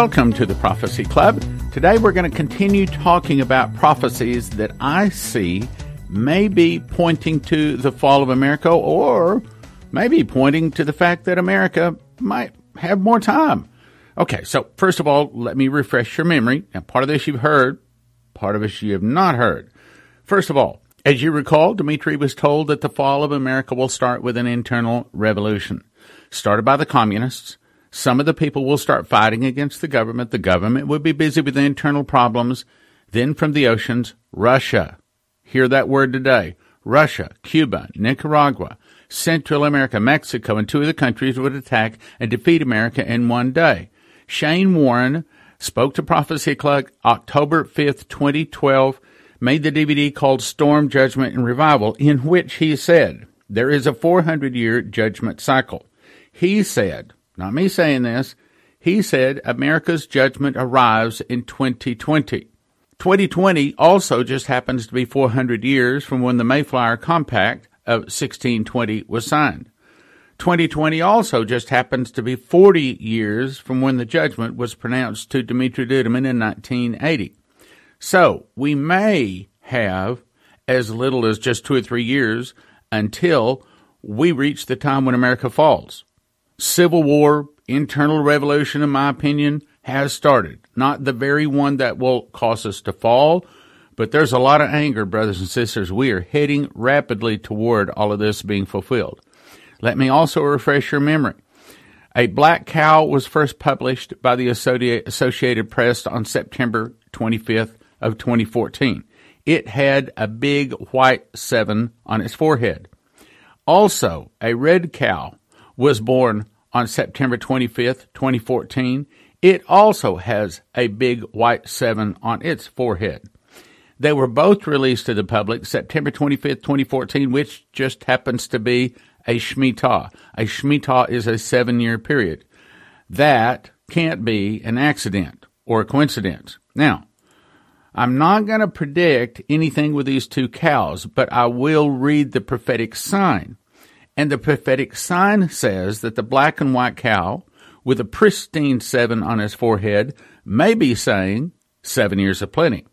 Welcome to the Prophecy Club. Today we're going to continue talking about prophecies that I see may be pointing to the fall of America or maybe pointing to the fact that America might have more time. Okay, so first of all, let me refresh your memory. Now, part of this you've heard, part of this you have not heard. First of all, as you recall, Dmitri was told that the fall of America will start with an internal revolution, started by the communists. Some of the people will start fighting against the government. The government will be busy with the internal problems. Then from the oceans, Russia. Hear that word today. Russia, Cuba, Nicaragua, Central America, Mexico, and two of the countries would attack and defeat America in one day. Shane Warren spoke to Prophecy Club October 5th, 2012, made the DVD called Storm, Judgment, and Revival, in which he said, there is a 400 year judgment cycle. He said, not me saying this, he said America's judgment arrives in 2020. 2020 also just happens to be 400 years from when the Mayflower Compact of 1620 was signed. 2020 also just happens to be 40 years from when the judgment was pronounced to Dmitri Duduman in 1980. So we may have as little as just two or three years until we reach the time when America falls. Civil war, internal revolution, in my opinion, has started. Not the very one that will cause us to fall, but there's a lot of anger, brothers and sisters. We are heading rapidly toward all of this being fulfilled. Let me also refresh your memory. A Black Cow was first published by the Associated Press on September 25th of 2014. It had a big white seven on its forehead. Also, a red cow was born on September 25th, 2014. It also has a big white seven on its forehead. They were both released to the public September 25th, 2014, which just happens to be a Shemitah. A Shemitah is a seven year period. That can't be an accident or a coincidence. Now, I'm not going to predict anything with these two cows, but I will read the prophetic sign. And the prophetic sign says that the black and white cow with a pristine seven on his forehead may be saying seven years of plenty.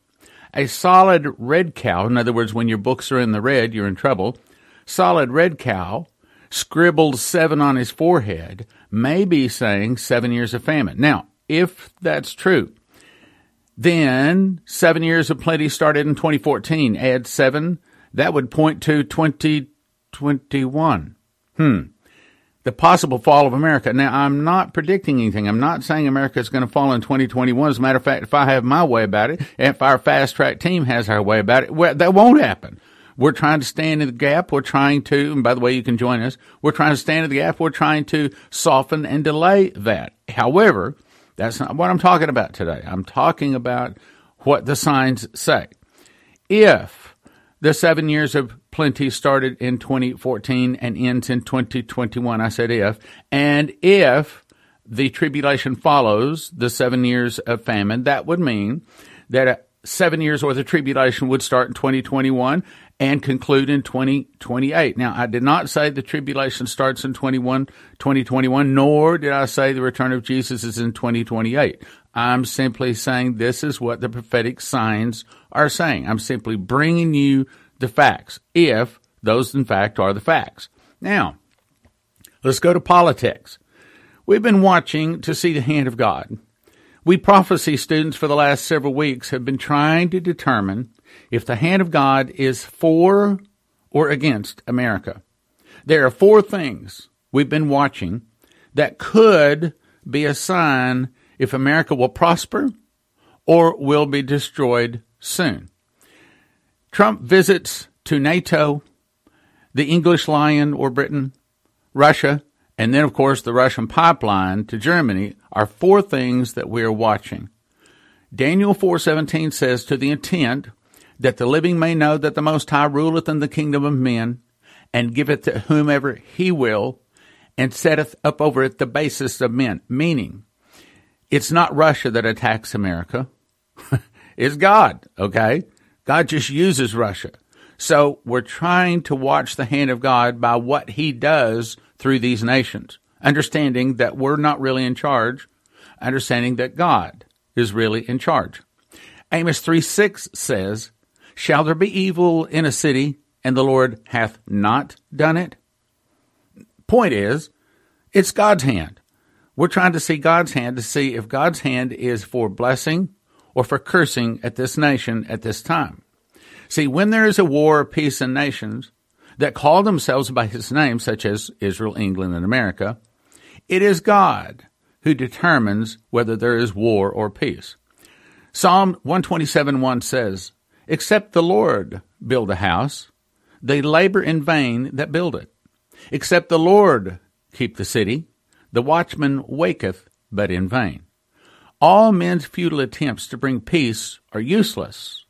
A solid red cow, in other words, when your books are in the red, you're in trouble. Solid red cow scribbled seven on his forehead may be saying seven years of famine. Now, if that's true, then seven years of plenty started in 2014. Add seven, that would point to 2021. Hmm. The possible fall of America. Now, I'm not predicting anything. I'm not saying America is going to fall in 2021. As a matter of fact, if I have my way about it, if our fast track team has our way about it, well, that won't happen. We're trying to stand in the gap. We're trying to, and by the way, you can join us. We're trying to stand in the gap. We're trying to soften and delay that. However, that's not what I'm talking about today. I'm talking about what the signs say. If the seven years of plenty started in 2014 and ends in 2021, I said if, and if the tribulation follows the seven years of famine, that would mean that seven years worth of tribulation would start in 2021 and conclude in 2028. Now, I did not say the tribulation starts in 21, 2021, nor did I say the return of Jesus is in 2028. I'm simply saying this is what the prophetic signs are saying. I'm simply bringing you the facts, if those in fact are the facts. Now, let's go to politics. We've been watching to see the hand of God. We prophecy students for the last several weeks have been trying to determine if the hand of God is for or against America. There are four things we've been watching that could be a sign if America will prosper or will be destroyed soon. Trump visits to NATO, the English Lion or Britain, Russia, and then, of course, the Russian pipeline to Germany are four things that we are watching. Daniel 4:17 says to the intent that the living may know that the Most High ruleth in the kingdom of men, and giveth to whomever he will, and setteth up over it the basis of men. Meaning, it's not Russia that attacks America. it's God, okay? God just uses Russia. So we're trying to watch the hand of God by what he does through these nations, understanding that we're not really in charge understanding that God is really in charge. Amos 3 6 says, Shall there be evil in a city, and the Lord hath not done it? Point is, it's God's hand. We're trying to see God's hand to see if God's hand is for blessing or for cursing at this nation at this time. See, when there is a war or peace in nations that call themselves by his name, such as Israel, England, and America, it is God who determines whether there is war or peace. Psalm 127 1 says, Except the Lord build a house, they labor in vain that build it. Except the Lord keep the city, the watchman waketh, but in vain. All men's futile attempts to bring peace are useless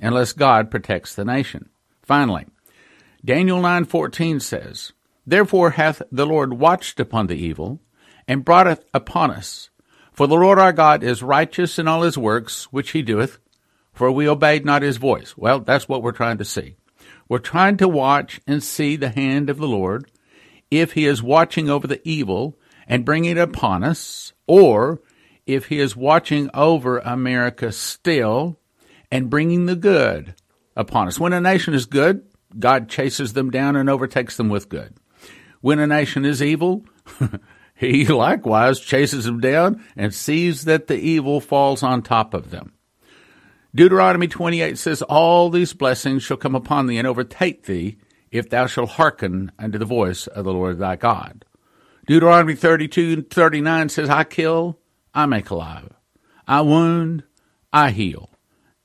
unless God protects the nation. Finally, Daniel 9:14 says, Therefore hath the Lord watched upon the evil and brought it upon us. For the Lord our God is righteous in all his works which he doeth, for we obeyed not his voice. Well, that's what we're trying to see. We're trying to watch and see the hand of the Lord if he is watching over the evil and bringing it upon us, or if he is watching over America still and bringing the good upon us. When a nation is good, God chases them down and overtakes them with good. When a nation is evil, he likewise chases them down and sees that the evil falls on top of them. Deuteronomy 28 says, All these blessings shall come upon thee and overtake thee if thou shalt hearken unto the voice of the Lord thy God. Deuteronomy 32 and 39 says, I kill, I make alive. I wound, I heal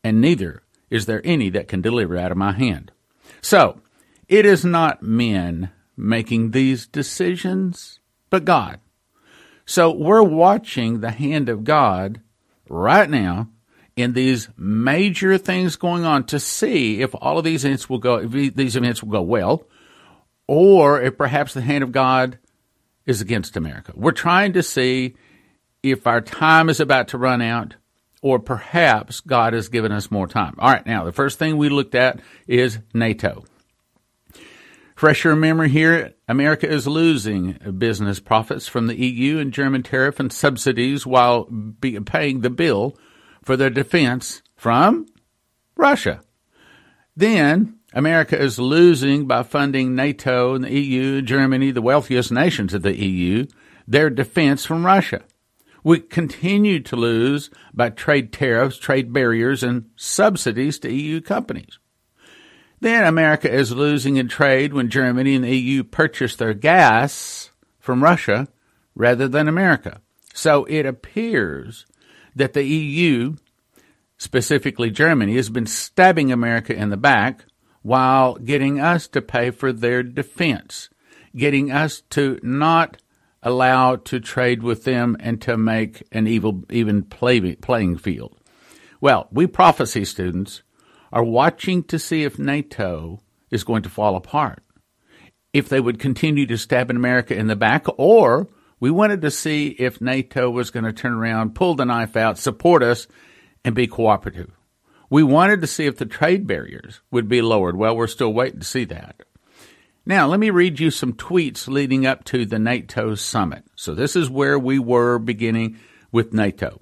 and neither is there any that can deliver out of my hand. So, it is not men making these decisions, but God. So we're watching the hand of God right now in these major things going on to see if all of these events will go, these events will go well, or if perhaps the hand of God is against America. We're trying to see if our time is about to run out or perhaps God has given us more time. All right, now the first thing we looked at is NATO. Fresh your memory here, America is losing business profits from the EU and German tariff and subsidies while paying the bill for their defense from Russia. Then America is losing by funding NATO and the EU, Germany, the wealthiest nations of the EU, their defense from Russia. We continue to lose by trade tariffs, trade barriers, and subsidies to EU companies. Then America is losing in trade when Germany and the EU purchase their gas from Russia rather than America. So it appears that the EU, specifically Germany, has been stabbing America in the back while getting us to pay for their defense, getting us to not allowed to trade with them and to make an evil, even play, playing field. Well, we prophecy students are watching to see if NATO is going to fall apart, if they would continue to stab America in the back, or we wanted to see if NATO was going to turn around, pull the knife out, support us, and be cooperative. We wanted to see if the trade barriers would be lowered. Well, we're still waiting to see that. Now, let me read you some tweets leading up to the NATO summit. So, this is where we were beginning with NATO.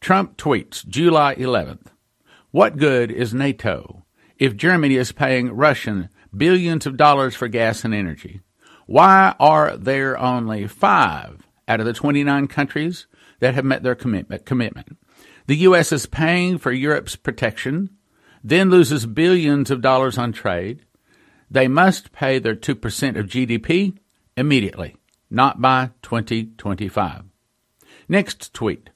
Trump tweets July 11th What good is NATO if Germany is paying Russian billions of dollars for gas and energy? Why are there only five out of the 29 countries that have met their commitment? commitment? The U.S. is paying for Europe's protection, then loses billions of dollars on trade they must pay their 2% of GDP immediately, not by 2025. Next tweet.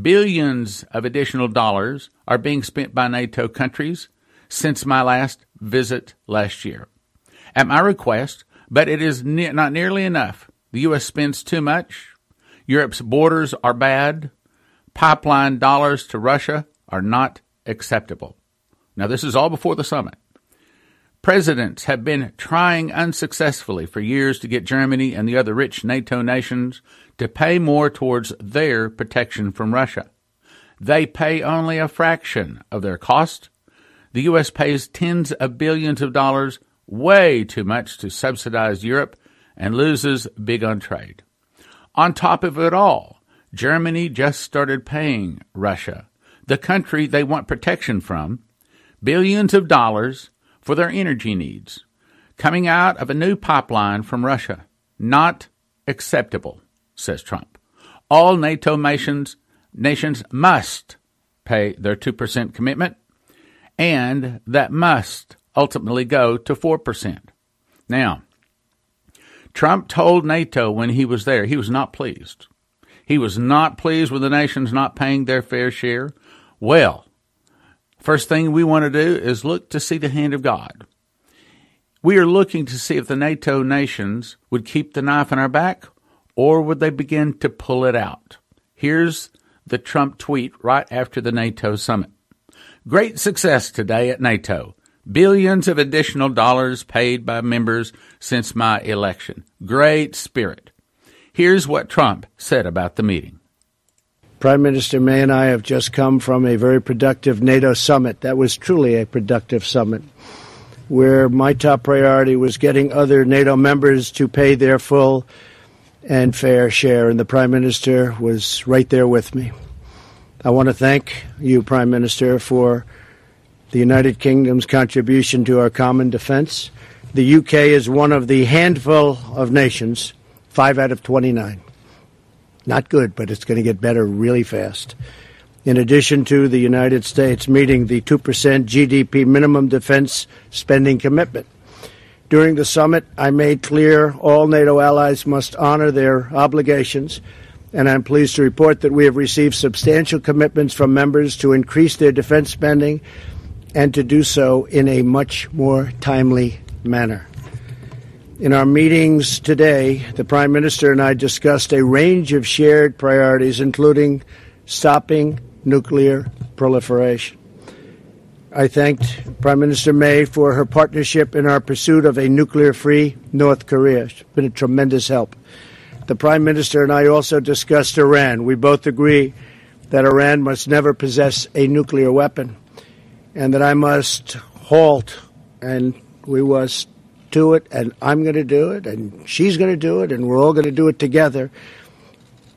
Billions of additional dollars are being spent by NATO countries since my last visit last year. At my request, but it is ne- not nearly enough. The U.S. spends too much. Europe's borders are bad. Pipeline dollars to Russia are not acceptable. Now, this is all before the summit. Presidents have been trying unsuccessfully for years to get Germany and the other rich NATO nations to pay more towards their protection from Russia. They pay only a fraction of their cost. The U.S. pays tens of billions of dollars, way too much to subsidize Europe, and loses big on trade. On top of it all, Germany just started paying Russia, the country they want protection from, billions of dollars for their energy needs, coming out of a new pipeline from Russia. Not acceptable, says Trump. All NATO nations nations must pay their 2% commitment, and that must ultimately go to 4%. Now, Trump told NATO when he was there he was not pleased. He was not pleased with the nations not paying their fair share. Well, first thing we want to do is look to see the hand of God. We are looking to see if the NATO nations would keep the knife in our back or would they begin to pull it out? Here's the Trump tweet right after the NATO summit. Great success today at NATO. Billions of additional dollars paid by members since my election. Great spirit. Here's what Trump said about the meeting. Prime Minister May and I have just come from a very productive NATO summit. That was truly a productive summit where my top priority was getting other NATO members to pay their full and fair share, and the Prime Minister was right there with me. I want to thank you, Prime Minister, for the United Kingdom's contribution to our common defense. The UK is one of the handful of nations, five out of 29. Not good, but it's going to get better really fast. In addition to the United States meeting the 2% GDP minimum defense spending commitment. During the summit, I made clear all NATO allies must honor their obligations, and I'm pleased to report that we have received substantial commitments from members to increase their defense spending and to do so in a much more timely manner. In our meetings today, the Prime Minister and I discussed a range of shared priorities, including stopping nuclear proliferation. I thanked Prime Minister May for her partnership in our pursuit of a nuclear free North Korea. It's been a tremendous help. The Prime Minister and I also discussed Iran. We both agree that Iran must never possess a nuclear weapon and that I must halt and we must do it and I'm going to do it and she's going to do it and we're all going to do it together.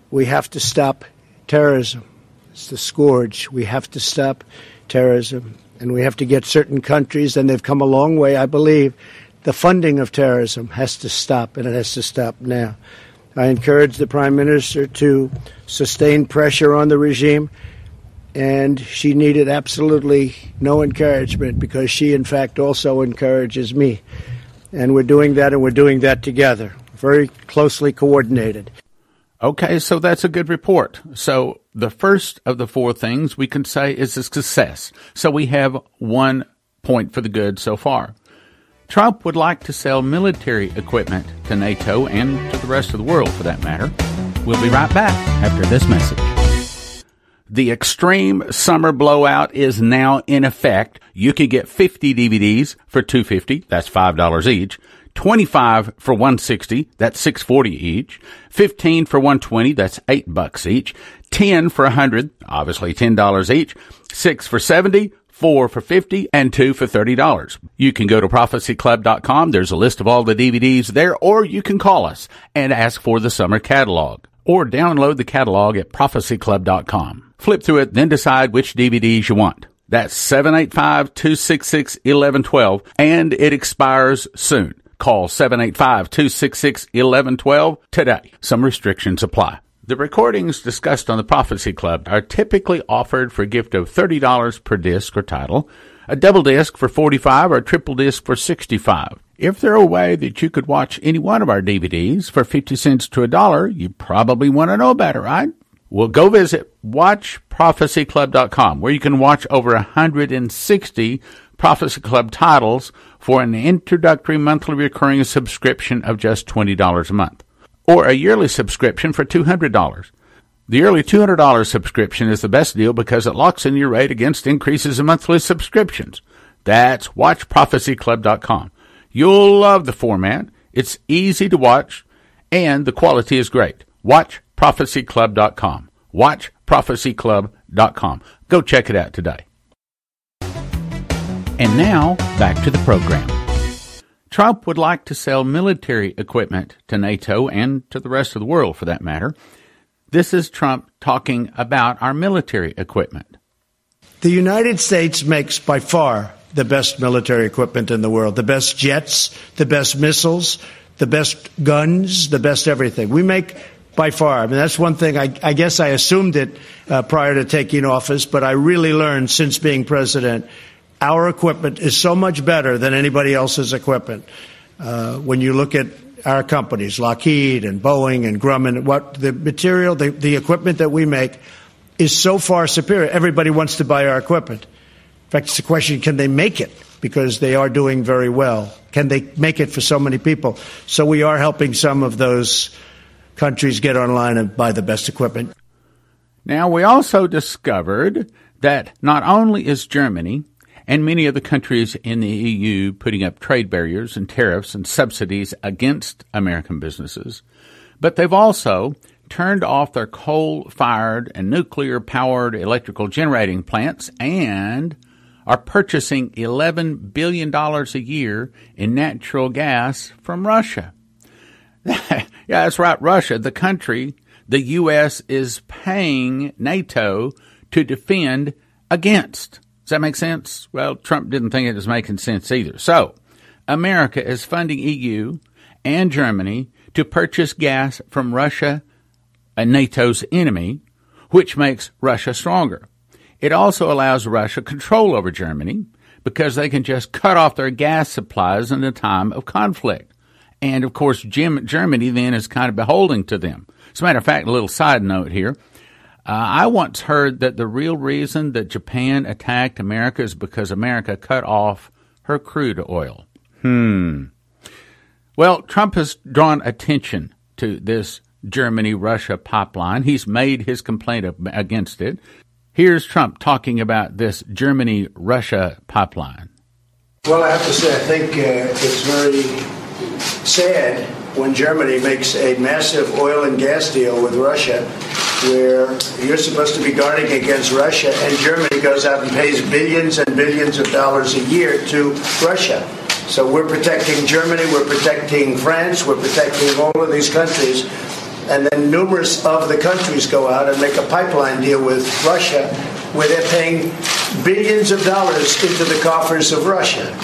We have to stop terrorism. It's the scourge. We have to stop terrorism and we have to get certain countries, and they've come a long way, I believe. The funding of terrorism has to stop, and it has to stop now. I encourage the Prime Minister to sustain pressure on the regime, and she needed absolutely no encouragement because she, in fact, also encourages me. And we're doing that, and we're doing that together, very closely coordinated. Okay, so that's a good report. So the first of the four things we can say is a success. So we have one point for the good so far. Trump would like to sell military equipment to NATO and to the rest of the world for that matter. We'll be right back after this message. The extreme summer blowout is now in effect. You can get 50 DVDs for 250. That's $5 each. 25 for 160, that's 640 each. 15 for 120, that's 8 bucks each. 10 for 100, obviously $10 each. 6 for 70, 4 for 50, and 2 for $30. You can go to prophecyclub.com. There's a list of all the DVDs there, or you can call us and ask for the summer catalog. Or download the catalog at prophecyclub.com. Flip through it, then decide which DVDs you want. That's 785-266-1112, and it expires soon. Call 785-266-1112 today. Some restrictions apply. The recordings discussed on the Prophecy Club are typically offered for a gift of $30 per disc or title, a double disc for 45 or a triple disc for 65. If there a way that you could watch any one of our DVDs for 50 cents to a dollar, you probably want to know about it, right? Well, go visit watchprophecyclub.com where you can watch over 160 Prophecy Club titles for an introductory monthly recurring subscription of just $20 a month, or a yearly subscription for $200. The early $200 subscription is the best deal because it locks in your rate against increases in monthly subscriptions. That's watchprophecyclub.com. You'll love the format. It's easy to watch and the quality is great. Watchprophecyclub.com. Watchprophecyclub.com. Go check it out today. And now, back to the program. Trump would like to sell military equipment to NATO and to the rest of the world for that matter. This is Trump talking about our military equipment. The United States makes by far the best military equipment in the world, the best jets, the best missiles, the best guns, the best everything. We make by far. I mean, that's one thing. I, I guess I assumed it uh, prior to taking office, but I really learned since being president. Our equipment is so much better than anybody else's equipment. Uh, when you look at our companies, Lockheed and Boeing and Grumman, what the material, the, the equipment that we make is so far superior. Everybody wants to buy our equipment. In fact, it's a question, can they make it? Because they are doing very well. Can they make it for so many people? So we are helping some of those countries get online and buy the best equipment. Now, we also discovered that not only is Germany and many of the countries in the EU putting up trade barriers and tariffs and subsidies against American businesses, but they've also turned off their coal fired and nuclear powered electrical generating plants and are purchasing $11 billion a year in natural gas from Russia. yeah, that's right, Russia, the country the U.S. is paying NATO to defend against. Does that make sense? Well, Trump didn't think it was making sense either. So, America is funding EU and Germany to purchase gas from Russia, a NATO's enemy, which makes Russia stronger. It also allows Russia control over Germany because they can just cut off their gas supplies in a time of conflict. And of course, Jim, Germany then is kind of beholden to them. As a matter of fact, a little side note here. Uh, I once heard that the real reason that Japan attacked America is because America cut off her crude oil. Hmm. Well, Trump has drawn attention to this Germany Russia pipeline. He's made his complaint against it. Here's Trump talking about this Germany Russia pipeline. Well, I have to say, I think uh, it's very sad when Germany makes a massive oil and gas deal with Russia, where you're supposed to be guarding against Russia, and Germany goes out and pays billions and billions of dollars a year to Russia. So we're protecting Germany, we're protecting France, we're protecting all of these countries. And then numerous of the countries go out and make a pipeline deal with Russia where they're paying billions of dollars into the coffers of Russia.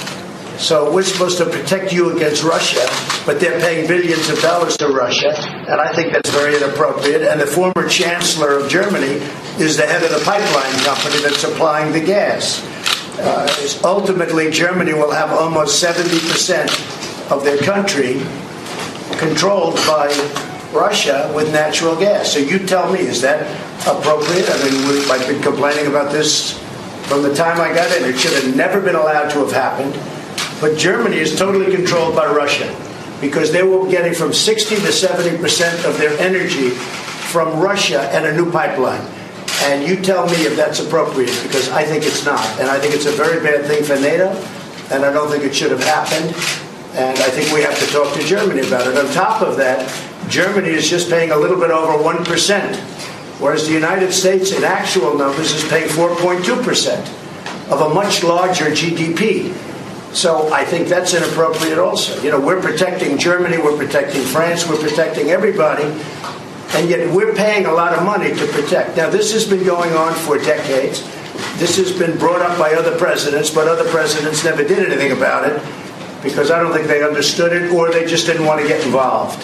So we're supposed to protect you against Russia, but they're paying billions of dollars to Russia, and I think that's very inappropriate. And the former chancellor of Germany is the head of the pipeline company that's supplying the gas. Uh, ultimately, Germany will have almost 70% of their country controlled by Russia with natural gas. So you tell me, is that appropriate? I mean, I've been complaining about this from the time I got in. It should have never been allowed to have happened. But Germany is totally controlled by Russia because they were getting from 60 to 70 percent of their energy from Russia and a new pipeline. And you tell me if that's appropriate because I think it's not. And I think it's a very bad thing for NATO, and I don't think it should have happened. And I think we have to talk to Germany about it. On top of that, Germany is just paying a little bit over 1%, whereas the United States, in actual numbers, is paying 4.2% of a much larger GDP. So I think that's inappropriate also. You know, we're protecting Germany, we're protecting France, we're protecting everybody, and yet we're paying a lot of money to protect. Now, this has been going on for decades. This has been brought up by other presidents, but other presidents never did anything about it because I don't think they understood it or they just didn't want to get involved.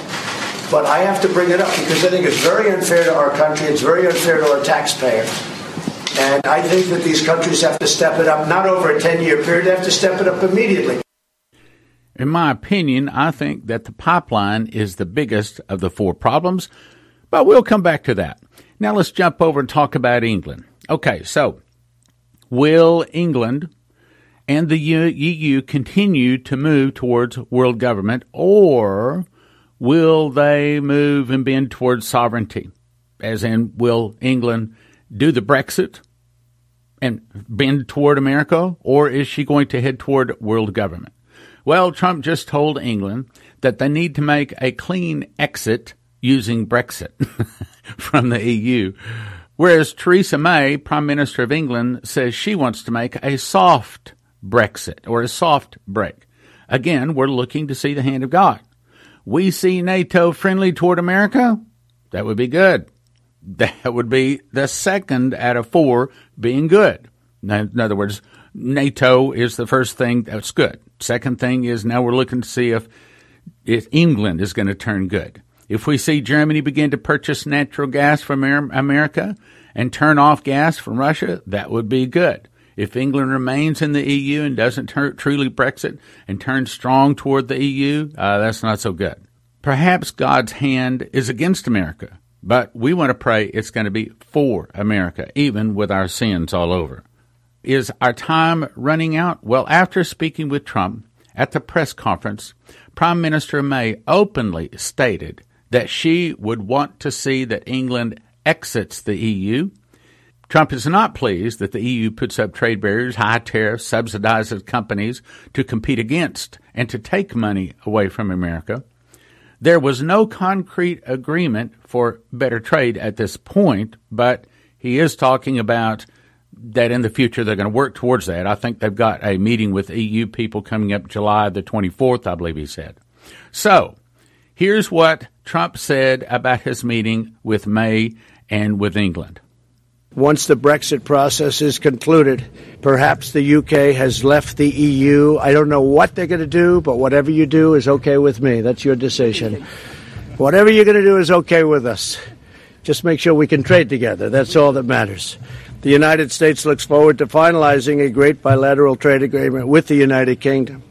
But I have to bring it up because I think it's very unfair to our country, it's very unfair to our taxpayer. And I think that these countries have to step it up, not over a 10 year period, they have to step it up immediately. In my opinion, I think that the pipeline is the biggest of the four problems, but we'll come back to that. Now let's jump over and talk about England. Okay, so will England and the EU continue to move towards world government, or will they move and bend towards sovereignty? As in, will England do the Brexit and bend toward America, or is she going to head toward world government? Well, Trump just told England that they need to make a clean exit using Brexit from the EU. Whereas Theresa May, Prime Minister of England, says she wants to make a soft Brexit or a soft break. Again, we're looking to see the hand of God. We see NATO friendly toward America. That would be good. That would be the second out of four being good. In other words, NATO is the first thing that's good. Second thing is now we're looking to see if, if England is going to turn good. If we see Germany begin to purchase natural gas from America and turn off gas from Russia, that would be good. If England remains in the EU and doesn't tur- truly Brexit and turns strong toward the EU, uh, that's not so good. Perhaps God's hand is against America, but we want to pray it's going to be for America, even with our sins all over. Is our time running out? Well, after speaking with Trump at the press conference, Prime Minister May openly stated that she would want to see that England exits the EU Trump is not pleased that the EU puts up trade barriers, high tariffs, subsidizes companies to compete against and to take money away from America. There was no concrete agreement for better trade at this point, but he is talking about that in the future they're going to work towards that. I think they've got a meeting with EU people coming up July the 24th, I believe he said. So, here's what Trump said about his meeting with May and with England once the Brexit process is concluded. Perhaps the UK has left the EU. I don't know what they're going to do, but whatever you do is okay with me. That's your decision. Whatever you're going to do is okay with us. Just make sure we can trade together. That's all that matters. The United States looks forward to finalizing a great bilateral trade agreement with the United Kingdom.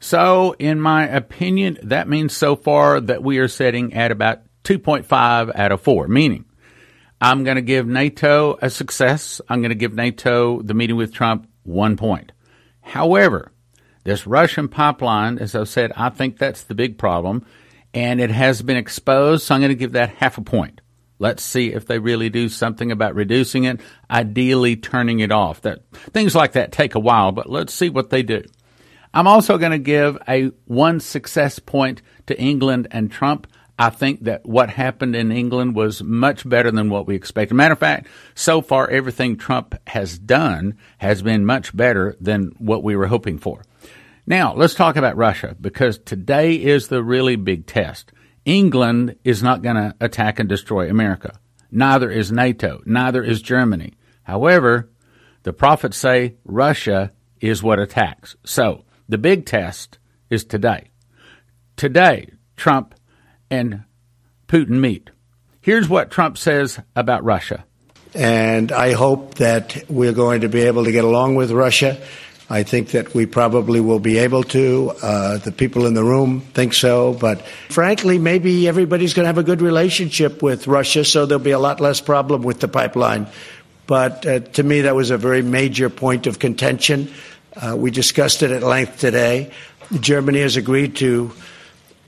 So, in my opinion, that means so far that we are sitting at about 2.5 out of 4, meaning I'm going to give NATO a success. I'm going to give NATO the meeting with Trump one point. However, this Russian pipeline, as I've said, I think that's the big problem, and it has been exposed, so I'm going to give that half a point. Let's see if they really do something about reducing it, ideally turning it off. That things like that take a while, but let's see what they do. I'm also going to give a one success point to England and Trump. I think that what happened in England was much better than what we expected. Matter of fact, so far everything Trump has done has been much better than what we were hoping for. Now, let's talk about Russia because today is the really big test. England is not going to attack and destroy America. Neither is NATO. Neither is Germany. However, the prophets say Russia is what attacks. So, the big test is today. Today, Trump and Putin meet. Here's what Trump says about Russia. And I hope that we're going to be able to get along with Russia. I think that we probably will be able to. Uh, the people in the room think so. But frankly, maybe everybody's going to have a good relationship with Russia, so there'll be a lot less problem with the pipeline. But uh, to me, that was a very major point of contention. Uh, we discussed it at length today. Germany has agreed to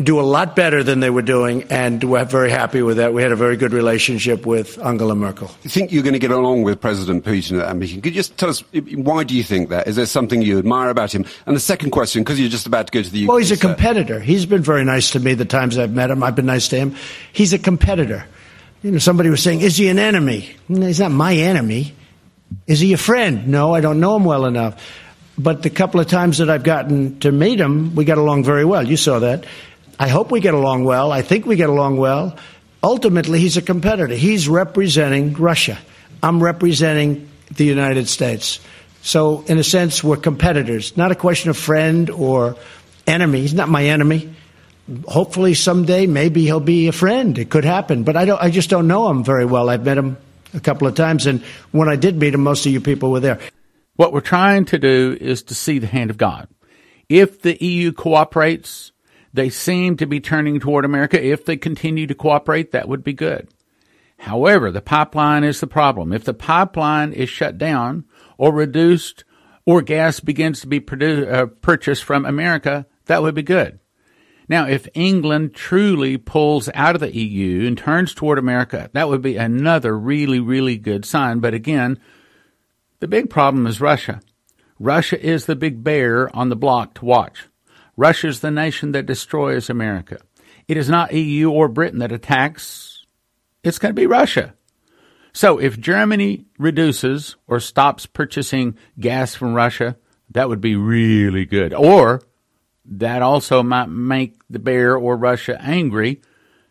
do a lot better than they were doing, and we're very happy with that. We had a very good relationship with Angela Merkel. You think you're going to get along with President Putin at that meeting? Could you just tell us why do you think that? Is there something you admire about him? And the second question, because you're just about to go to the UK. Well, he's a competitor. He's been very nice to me the times I've met him. I've been nice to him. He's a competitor. You know, somebody was saying, "Is he an enemy?" he's not my enemy. Is he a friend? No, I don't know him well enough. But the couple of times that I've gotten to meet him, we got along very well. You saw that. I hope we get along well. I think we get along well. Ultimately, he's a competitor. He's representing Russia. I'm representing the United States. So, in a sense, we're competitors. Not a question of friend or enemy. He's not my enemy. Hopefully, someday, maybe he'll be a friend. It could happen. But I, don't, I just don't know him very well. I've met him a couple of times. And when I did meet him, most of you people were there. What we're trying to do is to see the hand of God. If the EU cooperates, they seem to be turning toward America. If they continue to cooperate, that would be good. However, the pipeline is the problem. If the pipeline is shut down or reduced or gas begins to be produ- uh, purchased from America, that would be good. Now, if England truly pulls out of the EU and turns toward America, that would be another really, really good sign. But again, the big problem is Russia. Russia is the big bear on the block to watch. Russia is the nation that destroys America. It is not EU or Britain that attacks. It's going to be Russia. So if Germany reduces or stops purchasing gas from Russia, that would be really good. Or that also might make the bear or Russia angry.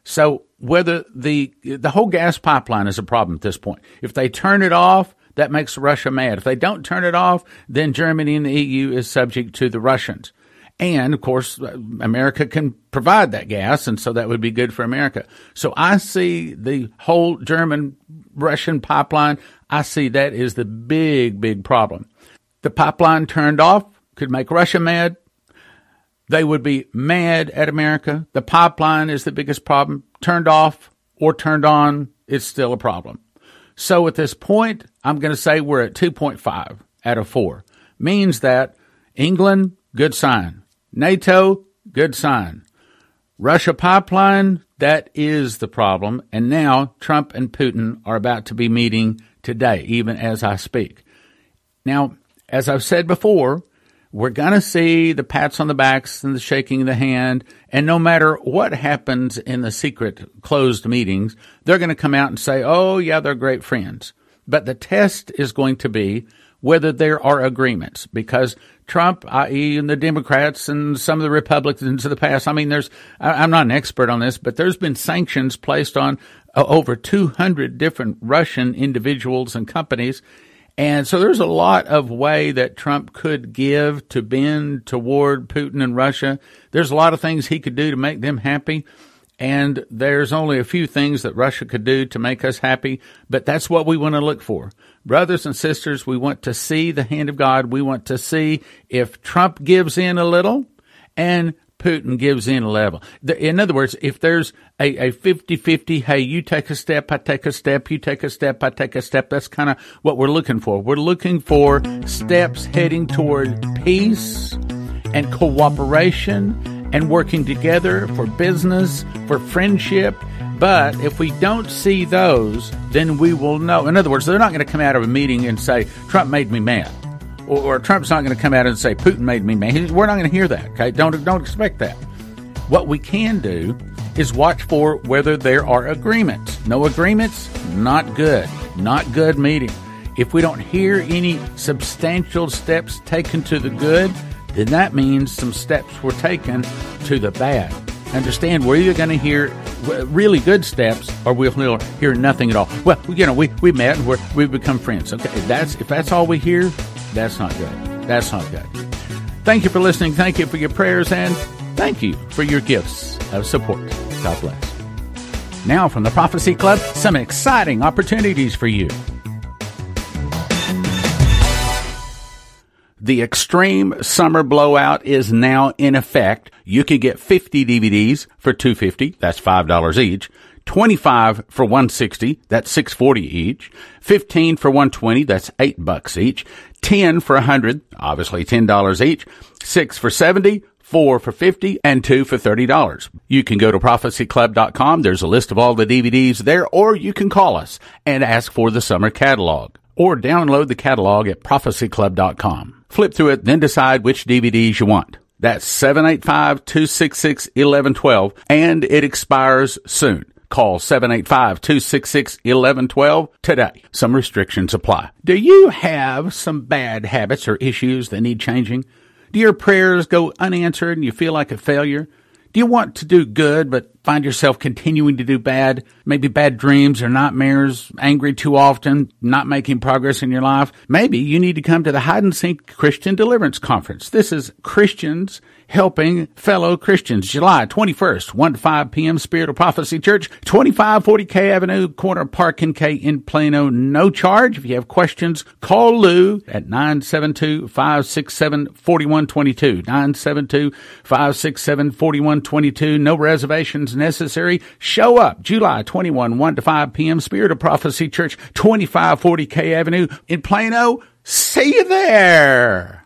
So whether the the whole gas pipeline is a problem at this point. If they turn it off, that makes Russia mad. If they don't turn it off, then Germany and the EU is subject to the Russians. And of course, uh, America can provide that gas, and so that would be good for America. So I see the whole German Russian pipeline, I see that is the big, big problem. The pipeline turned off could make Russia mad. They would be mad at America. The pipeline is the biggest problem. Turned off or turned on, it's still a problem. So at this point, I'm going to say we're at 2.5 out of 4. Means that England, good sign. NATO, good sign. Russia pipeline, that is the problem. And now Trump and Putin are about to be meeting today, even as I speak. Now, as I've said before, we're going to see the pats on the backs and the shaking of the hand. And no matter what happens in the secret closed meetings, they're going to come out and say, oh, yeah, they're great friends. But the test is going to be whether there are agreements because Trump, i.e., and the Democrats and some of the Republicans of the past, I mean, there's, I'm not an expert on this, but there's been sanctions placed on uh, over 200 different Russian individuals and companies and so there's a lot of way that Trump could give to bend toward Putin and Russia. There's a lot of things he could do to make them happy. And there's only a few things that Russia could do to make us happy, but that's what we want to look for. Brothers and sisters, we want to see the hand of God. We want to see if Trump gives in a little and Putin gives in a level. In other words, if there's a, a 50-50, hey, you take a step, I take a step, you take a step, I take a step, that's kind of what we're looking for. We're looking for steps heading toward peace and cooperation and working together for business, for friendship. But if we don't see those, then we will know. In other words, they're not going to come out of a meeting and say, Trump made me mad or, or Trump's not going to come out and say Putin made me mad. We're not going to hear that. Okay, don't don't expect that. What we can do is watch for whether there are agreements. No agreements, not good. Not good meeting. If we don't hear any substantial steps taken to the good, then that means some steps were taken to the bad. Understand, we're either going to hear really good steps or we'll hear nothing at all. Well, you know, we, we met and we're, we've become friends. Okay, that's if that's all we hear, that's not good. That's not good. Thank you for listening. Thank you for your prayers and thank you for your gifts of support. God bless. Now, from the Prophecy Club, some exciting opportunities for you. The extreme summer blowout is now in effect. You can get 50 DVDs for 250. That's $5 each. 25 for 160, that's 640 each. 15 for 120, that's 8 bucks each. 10 for 100, obviously $10 each. 6 for 70, 4 for 50, and 2 for $30. You can go to prophecyclub.com. There's a list of all the DVDs there, or you can call us and ask for the summer catalog. Or download the catalog at prophecyclub.com. Flip through it, then decide which DVDs you want. That's 785-266-1112, and it expires soon. Call 785-266-1112 today. Some restrictions apply. Do you have some bad habits or issues that need changing? Do your prayers go unanswered and you feel like a failure? Do you want to do good but find yourself continuing to do bad? Maybe bad dreams or nightmares, angry too often, not making progress in your life? Maybe you need to come to the Hide and Seek Christian Deliverance Conference. This is Christians helping fellow Christians. July 21st, 1 to 5 p.m. Spirit of Prophecy Church, 2540 K Avenue, corner Park and K in Plano. No charge. If you have questions, call Lou at 972-567-4122. 972-567-4122. No reservations necessary. Show up July 21, 1 to 5 p.m. Spirit of Prophecy Church, 2540 K Avenue in Plano. See you there.